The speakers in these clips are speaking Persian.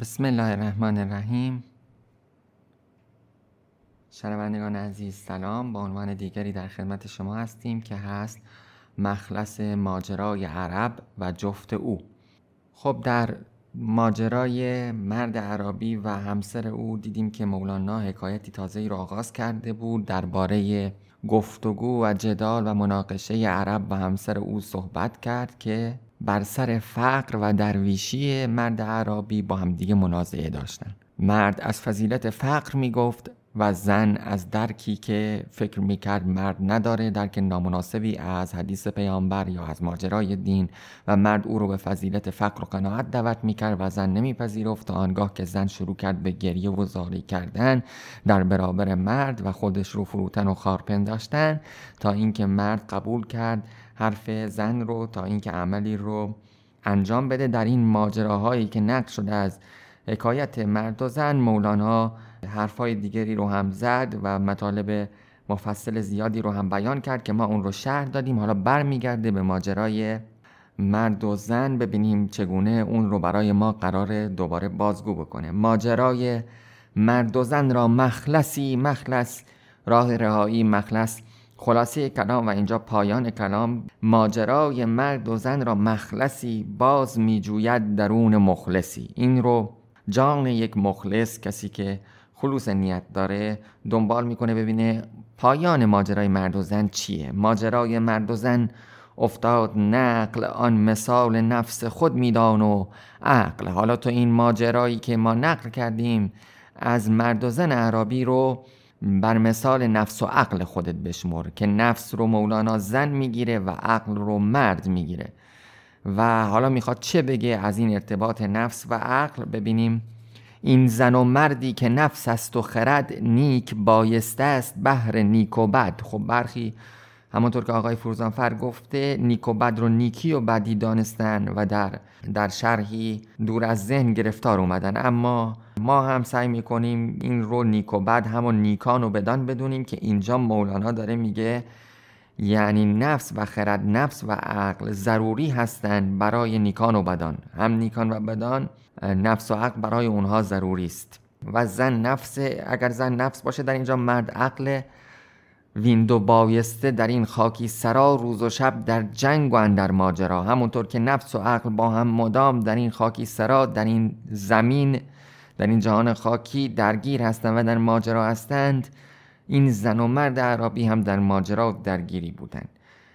بسم الله الرحمن الرحیم. شنوندگان عزیز سلام. با عنوان دیگری در خدمت شما هستیم که هست مخلص ماجرای عرب و جفت او. خب در ماجرای مرد عربی و همسر او دیدیم که مولانا حکایتی تازه را آغاز کرده بود درباره گفتگو و جدال و مناقشه عرب و همسر او صحبت کرد که بر سر فقر و درویشی مرد عربی با همدیگه منازعه داشتن. مرد از فضیلت فقر می گفت و زن از درکی که فکر می‌کرد مرد نداره درک نامناسبی از حدیث پیامبر یا از ماجرای دین و مرد او رو به فضیلت فقر و قناعت دعوت می‌کرد و زن نمیپذیرفت تا آنگاه که زن شروع کرد به گریه و زاری کردن در برابر مرد و خودش رو فروتن و خارپنداشتن تا اینکه مرد قبول کرد حرف زن رو تا اینکه عملی رو انجام بده. در این ماجراهایی که نقل شده از حکایت مرد و زن مولانا حرفای دیگری رو هم زد و مطالب مفصل زیادی رو هم بیان کرد که ما اون رو شهر دادیم. حالا برمیگرده به ماجرای مرد و زن ببینیم چگونه اون رو برای ما قرار دوباره بازگو بکنه. ماجرای مرد و زن را مخلصی مخلص راه رهایی مخلص خلاصه کلام و اینجا پایان کلام. ماجرای مرد و زن را مخلصی باز میجوید درون مخلصی. این رو جان یک مخلص کسی که خلوص نیت داره دنبال می‌کنه ببینه پایان ماجرای مرد و زن چیه. ماجرای مرد و زن افتاد نقل آن مثال نفس خود میدان و عقل. حالا تو این ماجرایی که ما نقل کردیم از مرد و زن عربی رو بر مثال نفس و عقل خودت بشمر که نفس رو مولانا زن می‌گیره و عقل رو مرد می‌گیره. و حالا می‌خواد چه بگه از این ارتباط نفس و عقل؟ ببینیم این زن و مردی که نفس است و خرد نیک بایسته است بهر نیک و بد. خب برخی همانطور که آقای فروزانفر گفته نیک و بد رو نیکی و بدی دانستن و در در شرحی دور از ذهن گرفتار اومدن. اما ما هم سعی می‌کنیم این رو نیک و بد همون نیکان و بدان بدونیم که اینجا مولانا داره میگه یعنی نفس و خرد نفس و عقل ضروری هستند برای نیکان و بدان. هم نیکان و بدان نفس و عقل برای اونها ضروری است. و زن نفس اگر زن نفس باشه در اینجا مرد عقل ویندو بایسته در این خاکی سرا روز و شب در جنگ و اندر ماجرا. همونطور که نفس و عقل با هم مدام در این خاکی سرا در این زمین در این جهان خاکی درگیر هستند و در ماجرا هستند. این زن و مرد عربی هم در ماجرا درگیری بودند.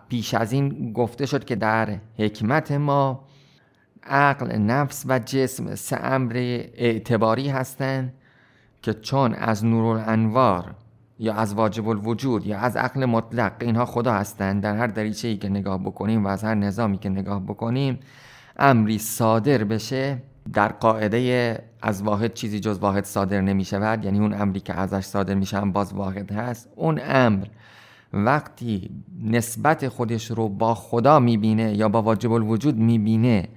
پیش از این گفته شد که در حکمت ما عقل نفس و جسم سه امر اعتباری هستند که چون از نور انوار یا از واجب الوجود یا از عقل مطلق اینها خدا هستند در هر دریچه ای که نگاه بکنیم و از هر نظامی که نگاه بکنیم امری صادر بشه. در قاعده از واحد چیزی جز واحد صادر نمی شود یعنی اون امری که ازش صادر میشه هم باز واحد هست. اون امر وقتی نسبت خودش رو با خدا می‌بینه یا با واجب الوجود می‌بینه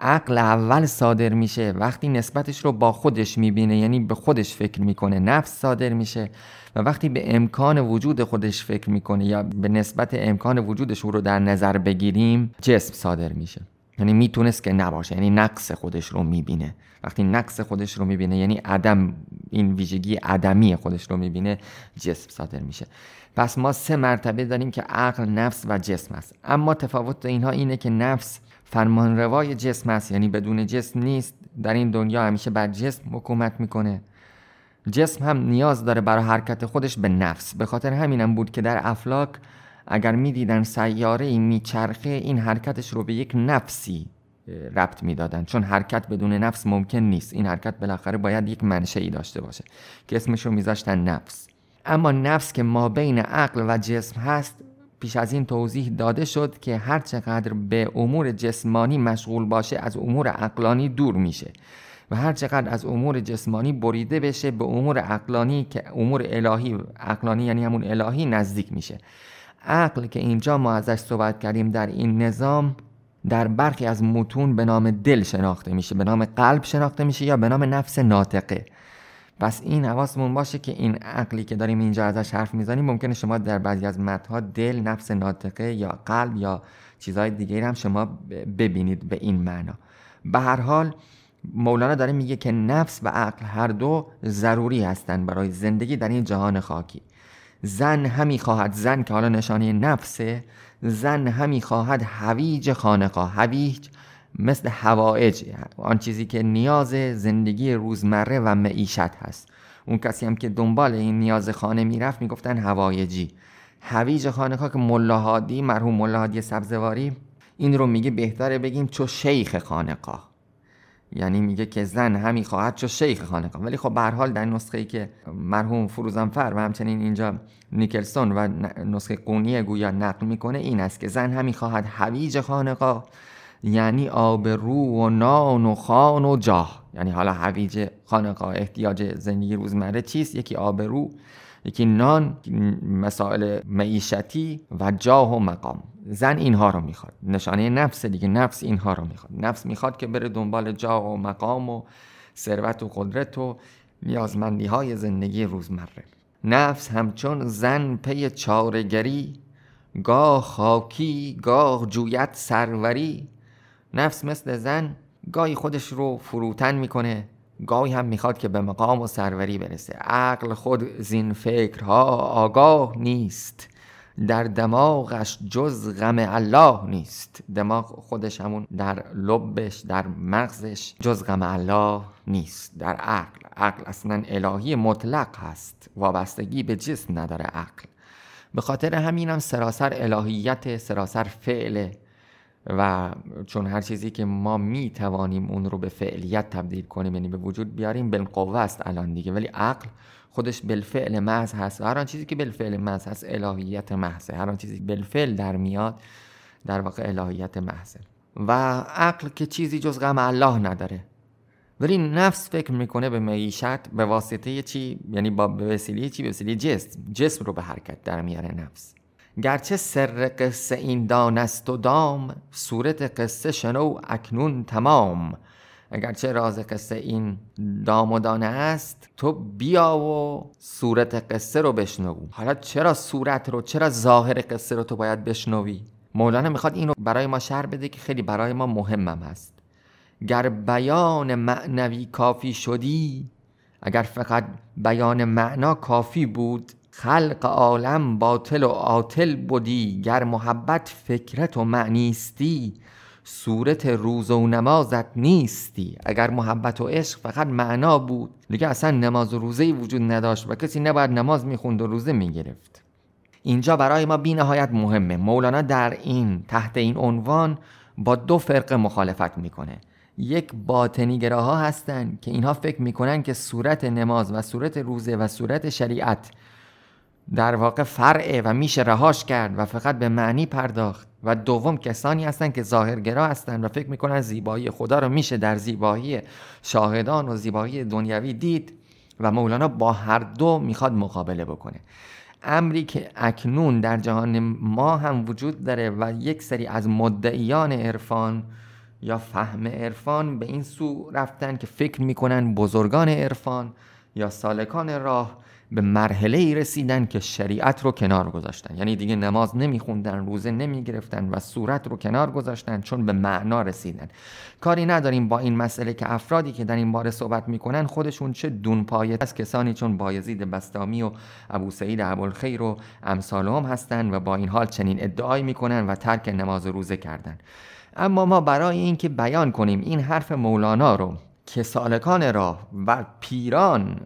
عقل اول صادر میشه. وقتی نسبتش رو با خودش می‌بینه یعنی به خودش فکر می‌کنه نفس صادر میشه. و وقتی به امکان وجود خودش فکر می‌کنه یا به نسبت امکان وجودش رو در نظر بگیریم جسم صادر میشه. یعنی می‌تونست که نباشه یعنی نقص خودش رو می‌بینه. وقتی نقص خودش رو می‌بینه یعنی عدم این ویژگی عدمی خودش رو می‌بینه جسم صادر میشه. پس ما سه مرتبه داریم که عقل نفس و جسم است اما تفاوت اینها اینه که نفس فرمان روای جسم است یعنی بدون جسم نیست. در این دنیا همیشه بر جسم حکومت می‌کنه. جسم هم نیاز داره برای حرکت خودش به نفس. به خاطر همینم بود که در افلاک اگر می‌دیدن سیاره این میچرخه این حرکتش رو به یک نفسی ربط می‌دادن. چون حرکت بدون نفس ممکن نیست. این حرکت بالاخره باید یک منشئی داشته باشه که اسمش رو میذاشتن نفس. اما نفس که ما بین عقل و جسم هست پیش از این توضیح داده شد که هر چقدر به امور جسمانی مشغول باشه از امور عقلانی دور میشه. و هر چقدر از امور جسمانی بریده بشه به امور عقلانی که امور الهی عقلانی یعنی همون الهی نزدیک میشه. عقل که اینجا ما ازش صحبت کردیم در این نظام در برخی از متون به نام دل شناخته میشه به نام قلب شناخته میشه یا به نام نفس ناطقه. پس این حواسمون باشه که این عقلی که داریم اینجا ازش حرف می‌زنیم ممکنه شما در بعضی از متنها دل نفس ناطقه یا قلب یا چیزهای دیگه هم شما ببینید به این معنا. به هر حال مولانا داره میگه که نفس و عقل هر دو ضروری هستند برای زندگی در این جهان خاکی. زن همی خواهد زن که حالا نشانه نفسه زن همی خواهد هویج خانقاه هویج مثل هوایج آن چیزی که نیاز زندگی روزمره و معیشت هست. اون کسی هم که دنبال این نیاز خانه می‌رفت می‌گفتن هوایجی. هویج خانقاه که ملاحادی مرحوم ملاحادی سبزواری این رو میگه بهتره بگیم چو شیخ خانقاه یعنی میگه که زن همی خواهد چو شیخ خانقاه ولی خب به حال در نسخه ای که مرحوم فروزانفر و همچنین اینجا نیکلسون و نسخه قونی گویا نقل می‌کنه این است که زن همی خواهد هویج خانقاه یعنی آبرو و نان و خان و جاه. یعنی حالا هویج خانقاه احتیاج زندگی روزمره چیست؟ یکی آبرو یکی نان مسائل معیشتی و جاه و مقام. زن اینها رو می‌خواد. نشانه نفس دیگه نفس اینها رو می‌خواد. نفس می‌خواد که بره دنبال جاه و مقام و ثروت و قدرت و نیازمندی های زندگی روزمره. نفس همچون زن پی چارگری گاه خاکی گاه جویت سروری. نفس مثل زن گاهی خودش رو فروتن می‌کنه. گاهی هم می‌خواد که به مقام و سروری برسه. عقل خود زین فکرها آگاه نیست. در دماغش جز غم الله نیست. دماغ خودش همون در لبش در مغزش جز غم الله نیست. در عقل عقل اصلا الهی مطلق هست. وابستگی به جسم نداره عقل. به خاطر همینم سراسر الهیت سراسر فعل و چون هر چیزی که ما می توانیم اون رو به فعلیت تبدیل کنیم یعنی به وجود بیاریم بالقوه است الان دیگه. ولی عقل خودش بالفعل محض هست. و هر آن چیزی که بالفعل محض هست الهیت محضه. هر آن چیزی بالفعل در میاد در واقع الهیت محضه. و عقل که چیزی جز غم الله نداره. ولی نفس فکر می‌کنه به معیشت به واسطه چی؟ یعنی با به وسیله چی؟ به وسیله جسم. جسم رو به حرکت در میاره نفس. گرچه سر قصه این دانست و دام صورت قصه شنو اکنون تمام. اگرچه راز قصه این دام و دانه است تو بیا و صورت قصه رو بشنو. حالا چرا صورت رو چرا ظاهر قصه رو تو باید بشنوی؟ مولانا می‌خواد اینو برای ما شهر بده که خیلی برای ما مهمم هست. گر بیان معنوی کافی شدی اگر فقط بیان معنا کافی بود خلق عالم باطل و عاطل بودی گر محبت فکرت و معنیستی صورت روز و نمازت نیستی. اگر محبت و عشق فقط معنا بود دیگه اصلا نماز و روزه وجود نداشت و کسی نباید نماز می‌خوند و روزه می‌گرفت. اینجا برای ما بی نهایت مهمه. مولانا در این تحت این عنوان با دو فرقه مخالفت می‌کنه. یک باطنیگراها هستند که اینها فکر می‌کنن که صورت نماز و صورت روزه و صورت شریعت در واقع فرعه و میشه رهاش کرد و فقط به معنی پرداخت. و دوم کسانی هستند که ظاهرگرا هستند و فکر می‌کنن زیبایی خدا رو میشه در زیبایی شاهدان و زیبایی دنیوی دید و مولانا با هر دو می‌خواد مقابله بکنه. امری که اکنون در جهان ما هم وجود داره و یک سری از مدعیان عرفان یا فهم عرفان به این سو رفتن که فکر می‌کنن بزرگان عرفان یا سالکان راه به مرحله ای رسیدن که شریعت رو کنار گذاشتن. یعنی دیگه نماز نمیخوندن روزه نمی‌گرفتن و صورت رو کنار گذاشتن چون به معنا رسیدن. کاری نداریم با این مسئله که افرادی که در این باره صحبت می‌کنن خودشون چه دون پایه از کسانی چون بایزید بستامی و ابو سعید ابوالخیر و امثالهم هستند و با این حال چنین ادعای می‌کنن و ترک نماز روزه کردن. اما ما برای اینکه بیان کنیم این حرف مولانا رو که سالکان راه و پیران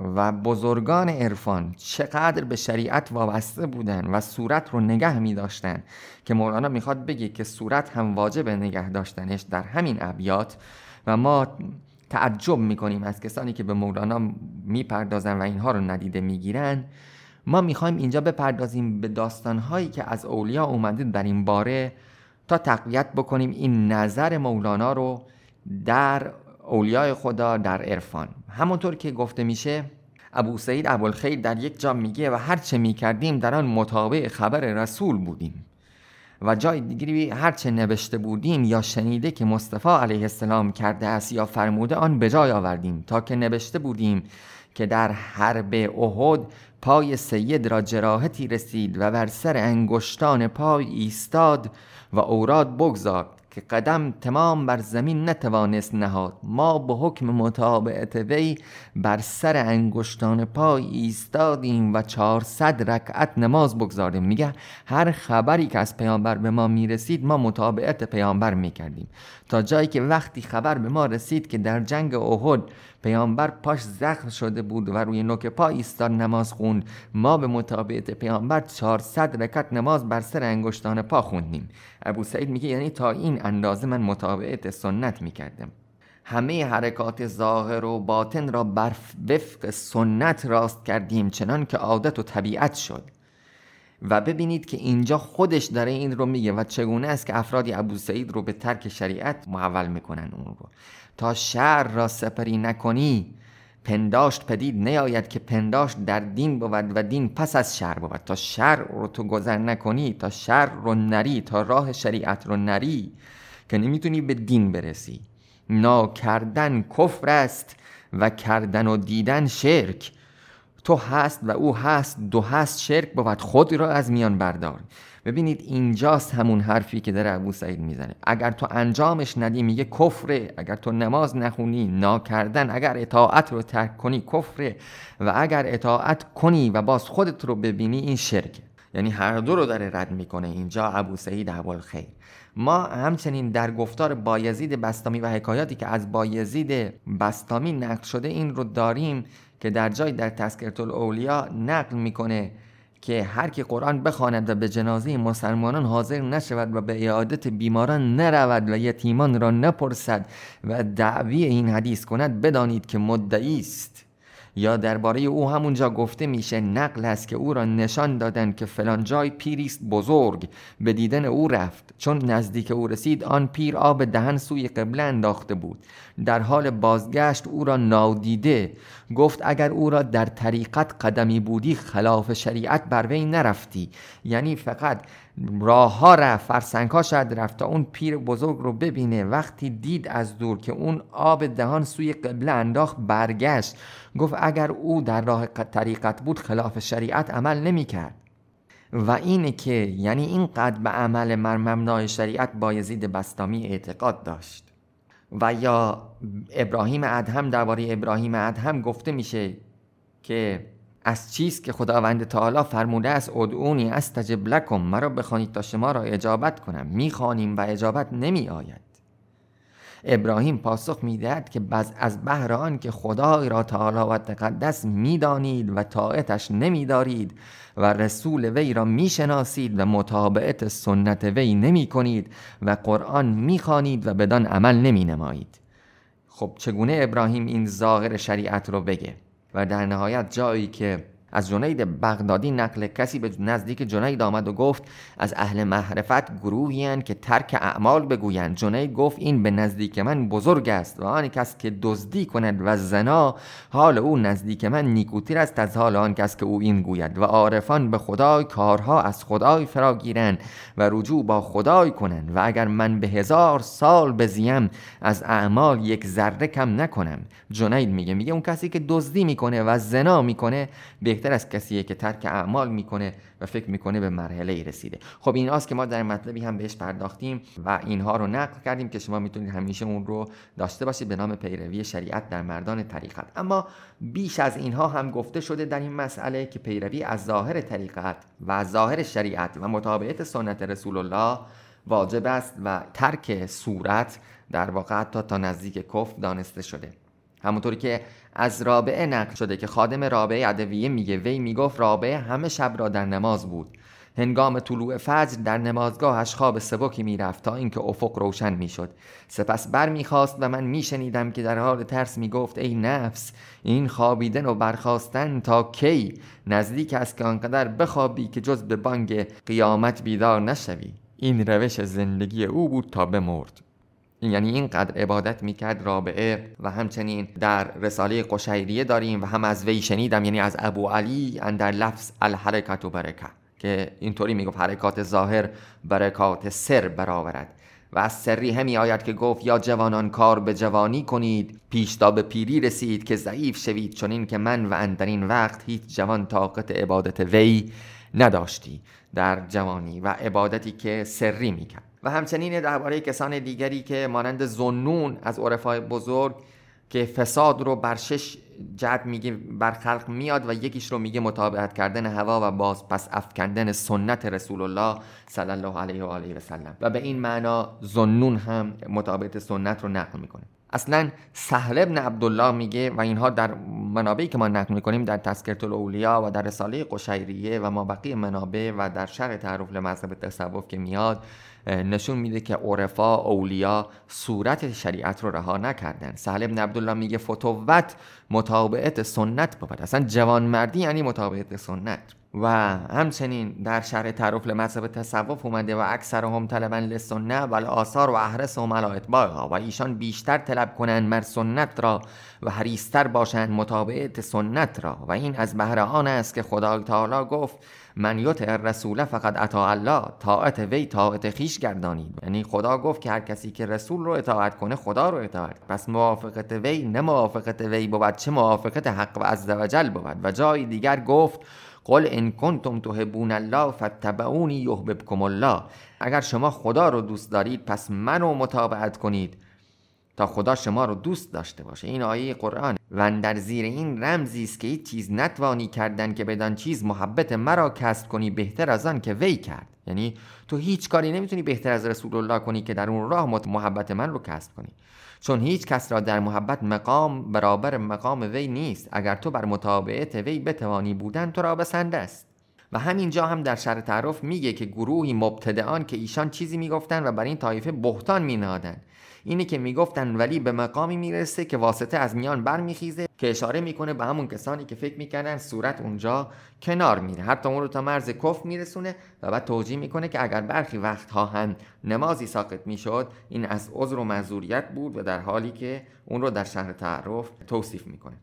و بزرگان عرفان چقدر به شریعت وابسته بودن و صورت رو نگه می داشتن که مولانا می‌خواد بگه که صورت هم واجب نگه داشتنش در همین ابیات و ما تعجب می‌کنیم از کسانی که به مولانا می‌پردازن و اینها رو ندیده می‌گیرن. ما می‌خوایم اینجا بپردازیم به داستانهایی که از اولیا اومده در این باره تا تقویت بکنیم این نظر مولانا رو در اولیای خدا در عرفان. همونطور که گفته میشه ابو سعید ابوالخیر در یک جا میگه و هر چه می‌کردیم در آن مطابق خبر رسول بودیم و جای دیگری هر چه نوشته بودیم یا شنیده که مصطفی علیه السلام کرده است یا فرموده آن به جای آوردیم. تا که نوشته بودیم که در حرب احد پای سید را جراحتی رسید و بر سر انگشتان پای ایستاد و اوراد بگذارد که قدم تمام بر زمین نتوانست نهاد. ما به حکم مطابعت وی بر سر انگشتان پای ایستادیم و چهارصد رکعت نماز بگذاریم. میگه هر خبری که از پیامبر به ما می‌رسید ما مطابعت پیامبر می‌کردیم. تا جایی که وقتی خبر به ما رسید که در جنگ احد پیامبر پاش زخم شده بود و روی نوک پا ایستاد نماز خوند. ما به مطابعت پیامبر 400 رکت نماز بر سر انگشتان پا خوندیم. ابو سعید میگه یعنی تا این اندازه من مطابعت سنت می‌کردم. همه حرکات ظاهر و باطن را بر وفق سنت راست کردیم چنان که عادت و طبیعت شد. و ببینید که اینجا خودش داره این رو میگه و چگونه است که افرادی ابو سعید رو به ترک شریعت محول می‌کنن اون رو. تا شر را سپری نکنی. پنداشت پدید نیاید که پنداشت در دین بود و دین پس از شر بود. تا شر رو تو گذر نکنی تا شر رو نری تا راه شریعت رو نری که نمی‌تونی به دین برسی. ناکردن کفر است و کردن و دیدن شرک. تو هست و او هست دو هست شرک بود. خود را از میان بردار. ببینید اینجاست همون حرفی که در ابو سعید می‌زنه. اگر تو انجامش ندی میگه کفره. اگر تو نماز نخونی ناکردن. اگر اطاعت رو ترک کنی کفره. و اگر اطاعت کنی و باز خودت رو ببینی این شرکه. یعنی هر دو رو داره رد می‌کنه. اینجا ابو سعید خیر ما همچنین در گفتار بایزید بستامی و حکایاتی که از بایزید بستامی نقل شده این رو داریم که در جای در تذکرت الاولیا نقل می‌کنه که هر کی قرآن بخواند و به جنازه مسلمانان حاضر نشود و به اعادت بیماران نرود و یتیمان را نپرسد و دعوی این حدیث کند بدانید که مدعی است. یا درباره او همونجا گفته میشه نقل است که او را نشان دادن که فلان جای پیریست بزرگ. به دیدن او رفت. چون نزدیک او رسید آن پیر آب دهن سوی قبله انداخته بود. در حال بازگشت او را نادیده. گفت اگر او را در طریقت قدمی بودی خلاف شریعت بر وی نرفتی. یعنی فقط راه ها رفت فرسنگ ها شاید رفت تا اون پیر بزرگ رو ببینه. وقتی دید از دور که اون آب دهان سوی قبله انداخت برگشت. گفت اگر او در راه طریقت بود خلاف شریعت عمل نمی کرد و اینه که یعنی اینقدر به عمل مرممنای شریعت با یزید بستامی اعتقاد داشت. و یا ابراهیم ادهم درباره ابراهیم ادهم گفته میشه که از چیز که خداوند تعالی فرموده است ادعونی استجب لکم مرا بخوانید تا شما را اجابت کنم. می‌خوانیم و اجابت نمی آید ابراهیم پاسخ می‌دهد که بز از بهر آن که خدای را تعالی و تقدس می‌دانید و طاعتش نمیدارید و رسول وی را می‌شناسید و مطابعت سنت وی نمی کنید و قرآن می‌خوانید و بدان عمل نمی نمایید خب چگونه ابراهیم این ظاهر شریعت رو بگه؟ و در نهایت جایی که از جنید بغدادی نقل کسی به نزدیک جنید آمد و گفت از اهل معرفت گروهی که ترک اعمال بگویند. جنید گفت این به نزدیک من بزرگ است و آن کس که دزدی کند و زنا حال او نزدیک من نیکوتر است از حال آن کس که او این گوید و عارفان به خدای کارها از خدای فرا گیرند و رجوع با خدای کنند و اگر من به هزار سال بزیم از اعمال یک ذره کم نکنم. جنید میگه میگه اون کسی که دزدی می‌کنه و زنا می‌کنه بهتر از کسیه که ترک اعمال می‌کنه و فکر می‌کنه به مرحله ای رسیده. خب این که ما در مطلبی هم بهش پرداختیم و اینها رو نقل کردیم که شما می‌تونید همیشه اون رو داشته باشید به نام پیروی شریعت در مردان طریقت. اما بیش از اینها هم گفته شده در این مسئله که پیروی از ظاهر طریقت و ظاهر شریعت و مطابقت سنت رسول الله واجب است و ترک صورت در واقع حتی تا نزدیک کف دانسته شده. همونطوری که از رابعه نقل شده که خادم رابعه عدویه میگه وی می‌گفت رابعه همه شب را در نماز بود. هنگام طلوع فجر در نمازگاهش خواب سبکی می‌رفت تا اینکه افق روشن می‌شد. سپس بر می‌خواست و من میشنیدم که در حال ترس می‌گفت ای نفس این خوابیدن و برخواستن تا کی؟ نزدیک است که آنقدر بخوابی که جز به بانگ قیامت بیدار نشوی. این روش زندگی او بود تا بمرد. یعنی اینقدر عبادت می‌کرد رابعه و همچنین در رساله قشیریه داریم و هم از وی شنیدم یعنی از ابو علی در لفظ الحرکت و برکه که اینطوری می‌گفت حرکات ظاهر برکات سر برآورد. و از سری همی آید که گفت یا جوانان کار به جوانی کنید پیش تا به پیری رسید که ضعیف شوید چنین که من و اندرین وقت هیچ جوان طاقت عبادت وی نداشتی در جوانی و عبادتی که سری می‌کرد. و همچنین درباره کسان دیگری که مانند زنون از عرفای بزرگ که فساد رو بر شش جد میگه بر خلق میاد و یکیش رو میگه مطابقت کردن هوا و باز پس افکندن سنت رسول الله صلی الله علیه و آله و سلم. و به این معنا زنون هم مطابقت سنت رو نقل می‌کنه. اصلا سهل ابن عبدالله میگه و اینها در منابعی که ما نقل می‌کنیم در تذکرت الاولیا و در رساله قشیریه و ما بقیه منابع و در شرح تعرف لمذهب تصوف که میاد نشون میده که عرفا اولیا صورت شریعت رو رها نکردن. سهل ابن عبدالله میگه فتوت مطابقت سنت بود. اصلا جوانمردی یعنی مطابقت سنت. و همچنین در شرح تعرف لمذهب تصوف اومده و اکثر هم طلبا لسنه و آثار و احرس هم اتباعها و ایشان بیشتر طلب کنند مر سنت را و حریستر باشند مطابقت سنت را و این از بهر آن است که خدای تعالی گفت من یطع الرسول فقط اطاع الله طاعت وی طاعت خیش گردانید. یعنی خدا گفت که هر کسی که رسول رو اطاعت کنه خدا رو اطاعت. پس موافقت وی نه موافقت وی بود چه موافقت حق و عزوجل بود. و جای دیگر گفت قل ان کنتم تحبون الله فاتبعونی یحببکم الله. اگر شما خدا رو دوست دارید پس منو متابعت کنید. تا خدا شما رو دوست داشته باشه. این آیه قرآن. و در زیر این رمزی است که هیچ چیز نتوانی کردن که بدان چیز محبت مرا کسب کنی بهتر از آن که وی کرد. یعنی تو هیچ کاری نمی‌تونی بهتر از رسول الله کنی که در اون راه محبت من رو کسب کنی. چون هیچ کس را در محبت مقام برابر مقام وی نیست. اگر تو بر مطابعت وی بتوانی بودن تو را بسنده است. و همینجا هم در شر تعرف میگه که گروهی مبتدعان که ایشان چیزی می‌گفتن و بر این طایفه بهتان مینادن اینه که می‌گفتن ولی به مقامی می‌رسه که واسطه از میان برمیخیزه که اشاره می‌کنه به همون کسانی که فکر می‌کردن صورت اونجا کنار میره. حتی اون رو تا مرز کف میرسونه و بعد توجیه می‌کنه که اگر برخی وقتها هم نمازی ساقط می‌شد این از عذر و معذوریت بود و در حالی که اون رو در شهر تعرف توصیف می‌کنه.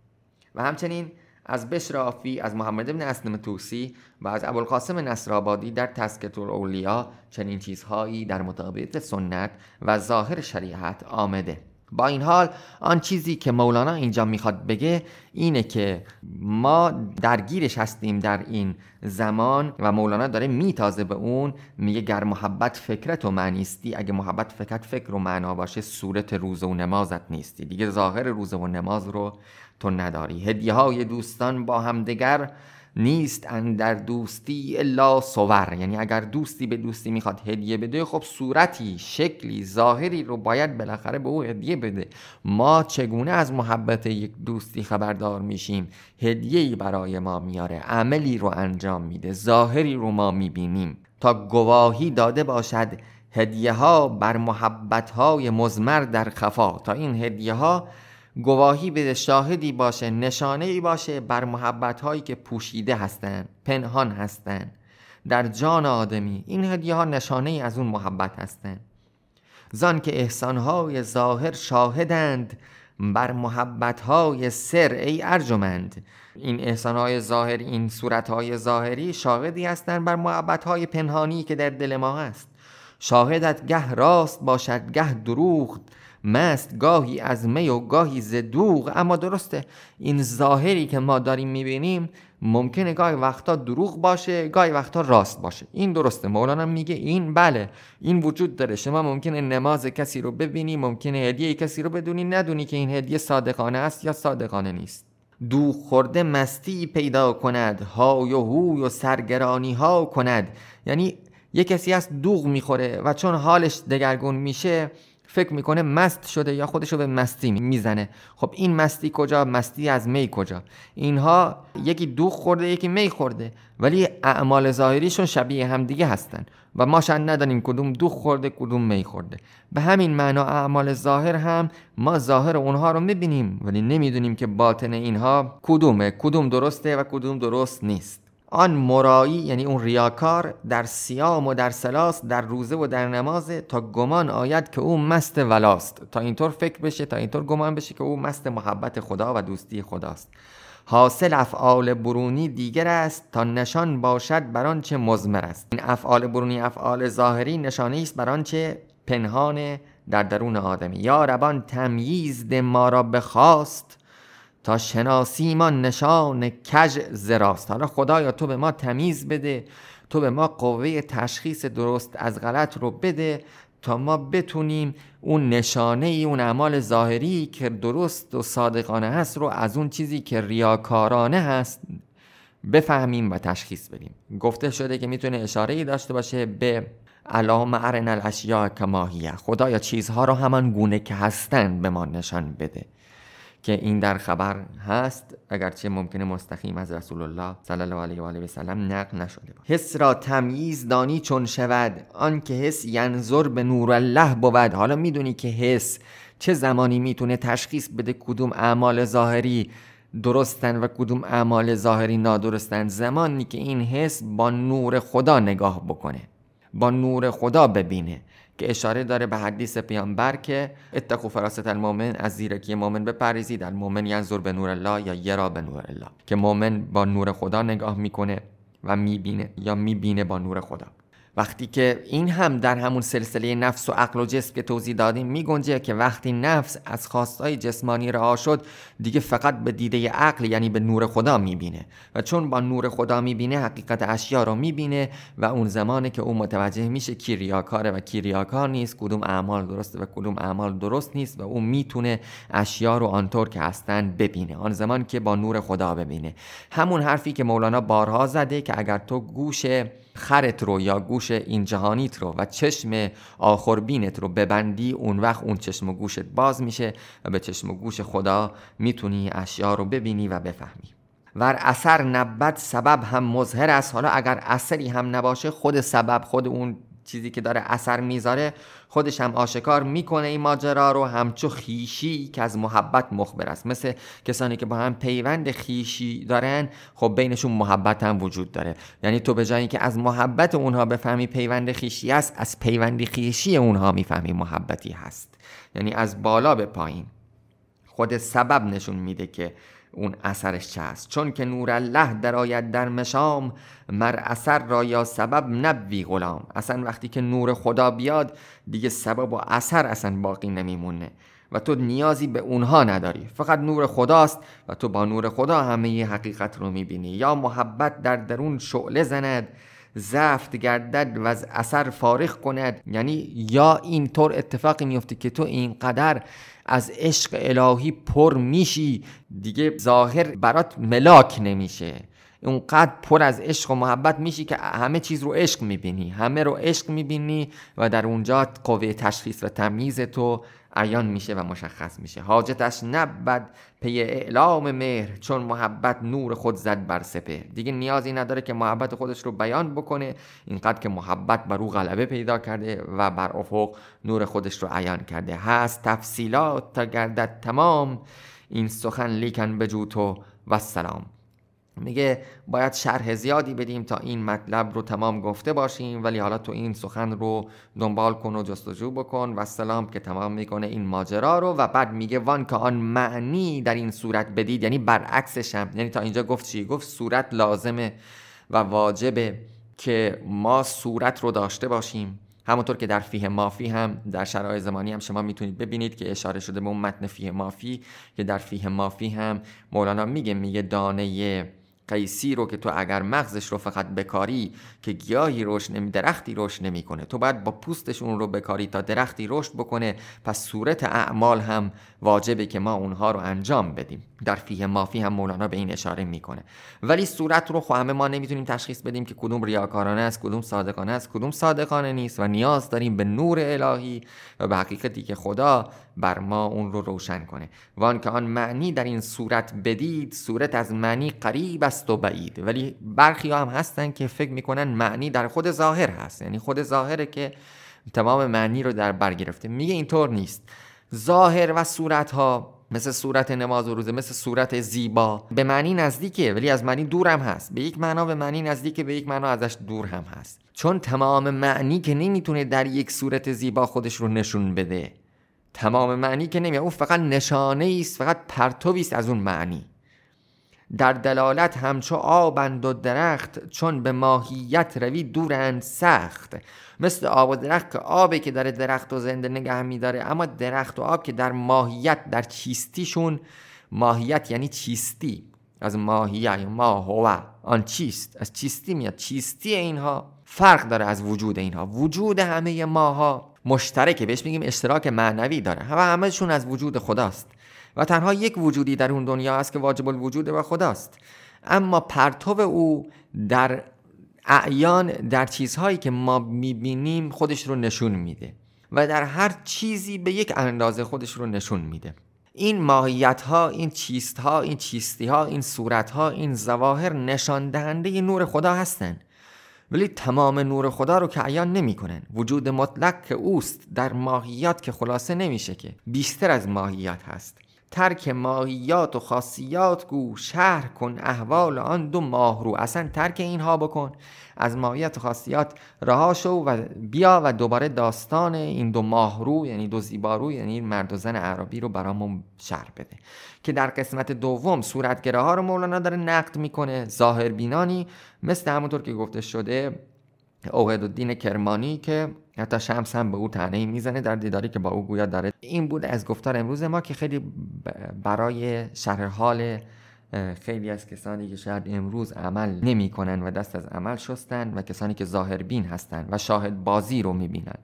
و همچنین از بشر آفی از محمد ابن اسلم توسی و از ابوالقاسم نصرآبادی در تسکت اولیا چنین چیزهایی در مطابقت سنت و ظاهر شریعت آمده. با این حال آن چیزی که مولانا اینجا می‌خواد بگه اینه که ما درگیرش هستیم در این زمان و مولانا داره میتازه به اون میگه گر محبت فکرت و معنیستی اگه محبت فکرت فکر و معنا باشه صورت روز و نمازت نیستی. دیگه ظاهر روز و نماز رو تو نداری. هدیه های دوستان با همدیگر نیست در دوستی الا صور. یعنی اگر دوستی به دوستی می‌خواد هدیه بده خب صورتی شکلی ظاهری رو باید بالاخره به او هدیه بده. ما چگونه از محبت یک دوستی خبردار میشیم؟ هدیه‌ای برای ما میاره عملی رو انجام میده ظاهری رو ما می‌بینیم. تا گواهی داده باشد هدیه ها بر محبت های مزمر در خفا. تا این هدیه ها گواهی بده شاهدی باشه نشانه ای باشه بر محبت هایی که پوشیده هستند پنهان هستند در جان آدمی این هدیه ها نشانه ای از اون محبت هستند زان که احسان های ظاهر شاهدند بر محبت های سر ای ارجمند. این احسان های ظاهر این صورت های ظاهری شاهدی هستند بر محبت های پنهانی که در دل ما هست. شاهدت گه راست باشد گه دروغ. مست گاهی از می و گاهی زدوغ اما درسته این ظاهری که ما داریم می‌بینیم ممکنه گاهی وقتا دروغ باشه گاهی وقتا راست باشه. این درسته. مولانا میگه این بله این وجود داره. شما ممکنه نماز کسی رو ببینی ممکنه هدیه کسی رو بدونی ندونی که این هدیه صادقانه است یا صادقانه نیست. دو خورده مستی پیدا کند های و هوی و سرگرانی ها کند. یعنی یه کسی از دوغ می‌خوره و چون حالش دگرگون میشه فکر می‌کنه مست شده یا خودشو به مستی می‌زنه. خب این مستی کجا؟ مستی از می کجا؟ اینها یکی دوخ خورده یکی می خورده ولی اعمال ظاهریشون شبیه همدیگه هستن و ما شاید ندانیم کدوم دوخ خورده کدوم می خورده. به همین معنا اعمال ظاهر هم ما ظاهر اونها رو می‌بینیم ولی نمی‌دونیم که باطن اینها کدومه کدوم درسته و کدوم درست نیست. آن مرایی یعنی اون ریاکار در سیام و در سلاس در روزه و در نماز تا گمان آید که او مست ولاست. تا اینطور فکر بشه تا اینطور گمان بشه که او مست محبت خدا و دوستی خداست. حاصل افعال برونی دیگر است تا نشان باشد بر آنچه مزمر است. این افعال برونی افعال ظاهری نشانه است بر آنچه پنهان در درون آدمی. یا ربان تمییز ما را بخواست تا شناسیمان نشان کج زراست حالا خدایا تو به ما تمیز بده تو به ما قوه تشخیص درست از غلط رو بده تا ما بتونیم اون نشانه ای اون اعمال ظاهری که درست و صادقانه هست رو از اون چیزی که ریاکارانه هست بفهمیم و تشخیص بدیم. گفته شده که می‌تونه اشاره ای داشته باشه به علام ارن الاشیاء کماهیه خدایا چیزها رو همان گونه که هستند به ما نشان بده. که این در خبر هست اگرچه ممکنه مستقیم از رسول الله صلی الله علیه و آله و سلم نقل نشده بود حس را تمییز دانی چون شود آن که حس ینظر به نور الله بود. حالا می‌دونی که حس چه زمانی می‌تونه تشخیص بده کدوم اعمال ظاهری درستن و کدوم اعمال ظاهری نادرستن؟ زمانی که این حس با نور خدا نگاه بکنه با نور خدا ببینه. که اشاره داره به حدیث پیامبر که اتقو فراست المؤمن از زیرکی مؤمن بپریزید المؤمن ینظر به نور الله یا یرا به نور الله. که مؤمن با نور خدا نگاه می‌کنه و می‌بینه یا می‌بینه با نور خدا. وقتی که این هم در همون سلسله نفس و عقل و جسم که توضیح دادیم میگنجه که وقتی نفس از خواستهای جسمانی رها شد دیگه فقط به دیده عقل یعنی به نور خدا می‌بینه. و چون با نور خدا می‌بینه حقیقت اشیا رو می‌بینه و اون زمانه که اون متوجه میشه کی ریاکاره و کی ریاکار نیست کدوم اعمال درسته و کدوم اعمال درست نیست و اون می‌تونه اشیا رو آنطور که هستن ببینه. آن زمان که با نور خدا ببینه. همون حرفی که مولانا بارها زده که اگر تو گوش خرت رو یا گوش این جهانیت رو و چشم آخربینت رو ببندی اون وقت اون چشم و گوشت باز میشه و به چشم و گوش خدا می‌تونی اشیا رو ببینی و بفهمی. ور اثر نبد سبب هم مظهر است. حالا اگر اثری هم نباشه خود سبب خود اون چیزی که داره اثر می‌ذاره خودش هم آشکار می‌کنه این ماجرا رو همچو خیشی که از محبت مخبر است. مثل کسانی که با هم پیوند خیشی دارن خب بینشون محبت هم وجود داره. یعنی تو به جایی که از محبت اونها بفهمی پیوند خیشی است از پیوند خیشی اونها می‌فهمی محبتی هست. یعنی از بالا به پایین. خود سبب نشون میده که اون اثرش چه است؟ چون که نور الله درآید در مشام مر اثر را یا سبب نبوی غلام. اصلا وقتی که نور خدا بیاد دیگه سبب و اثر اصلا باقی نمیمونه. و تو نیازی به اونها نداری. فقط نور خداست و تو با نور خدا همه حقیقت رو می‌بینی. یا محبت در درون شعله زند زفت گردد و از اثر فارغ کند. یعنی یا اینطور اتفاقی میفته که تو اینقدر از عشق الهی پر میشی دیگه ظاهر برات ملاک نمیشه. اونقدر پر از عشق و محبت میشی که همه چیز رو عشق می‌بینی. همه رو عشق می‌بینی و در اونجا قوه تشخیص و تمییز تو عیان میشه و مشخص میشه. حاجتش نبد پی اعلام مهر چون محبت نور خود زد بر سپه دیگه نیازی نداره که محبت خودش رو بیان بکنه اینقدر که محبت بر او غلبه پیدا کرده و بر افق نور خودش رو عیان کرده. هست تفصیلات تا گردد تمام. این سخن لیکن بجو تو. و سلام. میگه باید شرح زیادی بدیم تا این مطلب رو تمام گفته باشیم ولی حالا تو این سخن رو دنبال کن و جستجو بکن. و سلام که تمام می‌کنه این ماجرا رو. و بعد میگه وان که آن معنی در این صورت بدید یعنی برعکسش هم یعنی تا اینجا گفت چی؟ گفت صورت لازمه و واجبه که ما صورت رو داشته باشیم. همونطور که در فیه مافی هم در شرایط زمانی هم شما می‌تونید ببینید که اشاره شده به اون متن فیه مافی که در فیه مافی هم مولانا میگه میگه دانه قیسی رو که تو اگر مغزش رو فقط بکاری که گیاهی رشد نمی درختی رشد نمی‌کنه تو باید با پوستش اون رو بکاری تا درختی رشد بکنه. پس صورت اعمال هم واجبه که ما اونها رو انجام بدیم. در فیه مافی هم مولانا به این اشاره می‌کنه. ولی صورت رو خو همه ما نمی‌تونیم تشخیص بدیم که کدوم ریاکارانه است کدوم صادقانه است کدوم صادقانه نیست و نیاز داریم به نور الهی و به حقیقتی که خدا بر ما اون رو روشن کنه. وان که آن معنی در این صورت بدید صورت از معنی قریب است و بعید. ولی برخی هم هستن که فکر می‌کنن معنی در خود ظاهر هست. یعنی خود ظاهره که تمام معنی رو در بر گرفته. میگه اینطور نیست. ظاهر و صورت ها مثل صورت نماز و روزه مثل صورت زیبا. به معنی نزدیکه ولی از معنی دور هم هست. به یک معنا به معنی نزدیکه به یک معنا ازش دور هم هست. چون تمام معنی که نمی‌تونه در یک صورت زیبا خودش رو نشون بده. تمام معنی که نمیاد اون فقط نشانه است فقط پرتوی است از اون معنی. در دلالت همچو آبند و درخت چون به ماهیت روی دورند سخت. مثل آب و درخت که آبی که داره درخت و زنده نگه میداره اما درخت و آب که در ماهیت در چیستیشون ماهیت یعنی چیستی. از ماهیه ما هو آن چیست؟ از چیستی میاد. چیستی اینها فرق داره از وجود اینها. وجود همه ماها مشترکه. بهش میگیم اشتراک معنوی داره. و همهشون از وجود خداست. و تنها یک وجودی در اون دنیا است که واجب الوجود و خداست. اما پرتو او در اعیان در چیزهایی که ما می‌بینیم خودش رو نشون میده و در هر چیزی به یک اندازه خودش رو نشون میده. این ماهیت ها این چیست ها این چیستی ها این صورت ها این زواهر نشان دهنده نور خدا هستند. ولی تمام نور خدا رو که عیان نمی‌کنن. وجود مطلق که اوست در ماهیات که خلاصه نمیشه که. بیشتر از ماهیات هست. ترک ماهیات و خاصیات گو شهر کن احوال آن دو ماه رو. اصلا ترک اینها بکن. از ماهیت و خاصیات رها شو و بیا و دوباره داستان این دو ماهرو یعنی دو زیبارو یعنی مرد و زن عربی رو برامون شرح بده. که در قسمت دوم صورتگره ها رو مولانا داره نقد می‌کنه. ظاهر بینانی مثل همونطور که گفته شده اوهد الدین کرمانی که حتی شمس هم به او تنهی می‌زنه در دیداری که با او گویا داره. این بود از گفتار امروز ما که خیلی برای شرح حال خیلی از کسانی که شاید امروز عمل نمی کنن و دست از عمل شستن و کسانی که ظاهر بین هستن و شاهد بازی رو می‌بینن.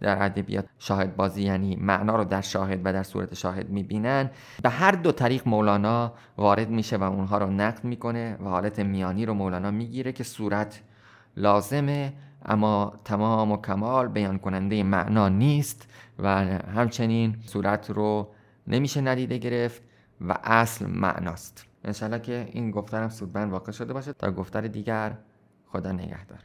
در ادبیات شاهد بازی یعنی معنا رو در شاهد و در صورت شاهد می‌بینن. به هر دو طریق مولانا وارد میشه و اونها رو نقد می‌کنه و حالت میانی رو مولانا می‌گیره که صورت لازمه. اما تمام و کمال بیان کننده معنا نیست و همچنین صورت رو نمیشه ندیده گرفت و اصل معناست. انشالله که این گفترم سودمند واقع شده باشه تا گفتر دیگر خدا نگهدار.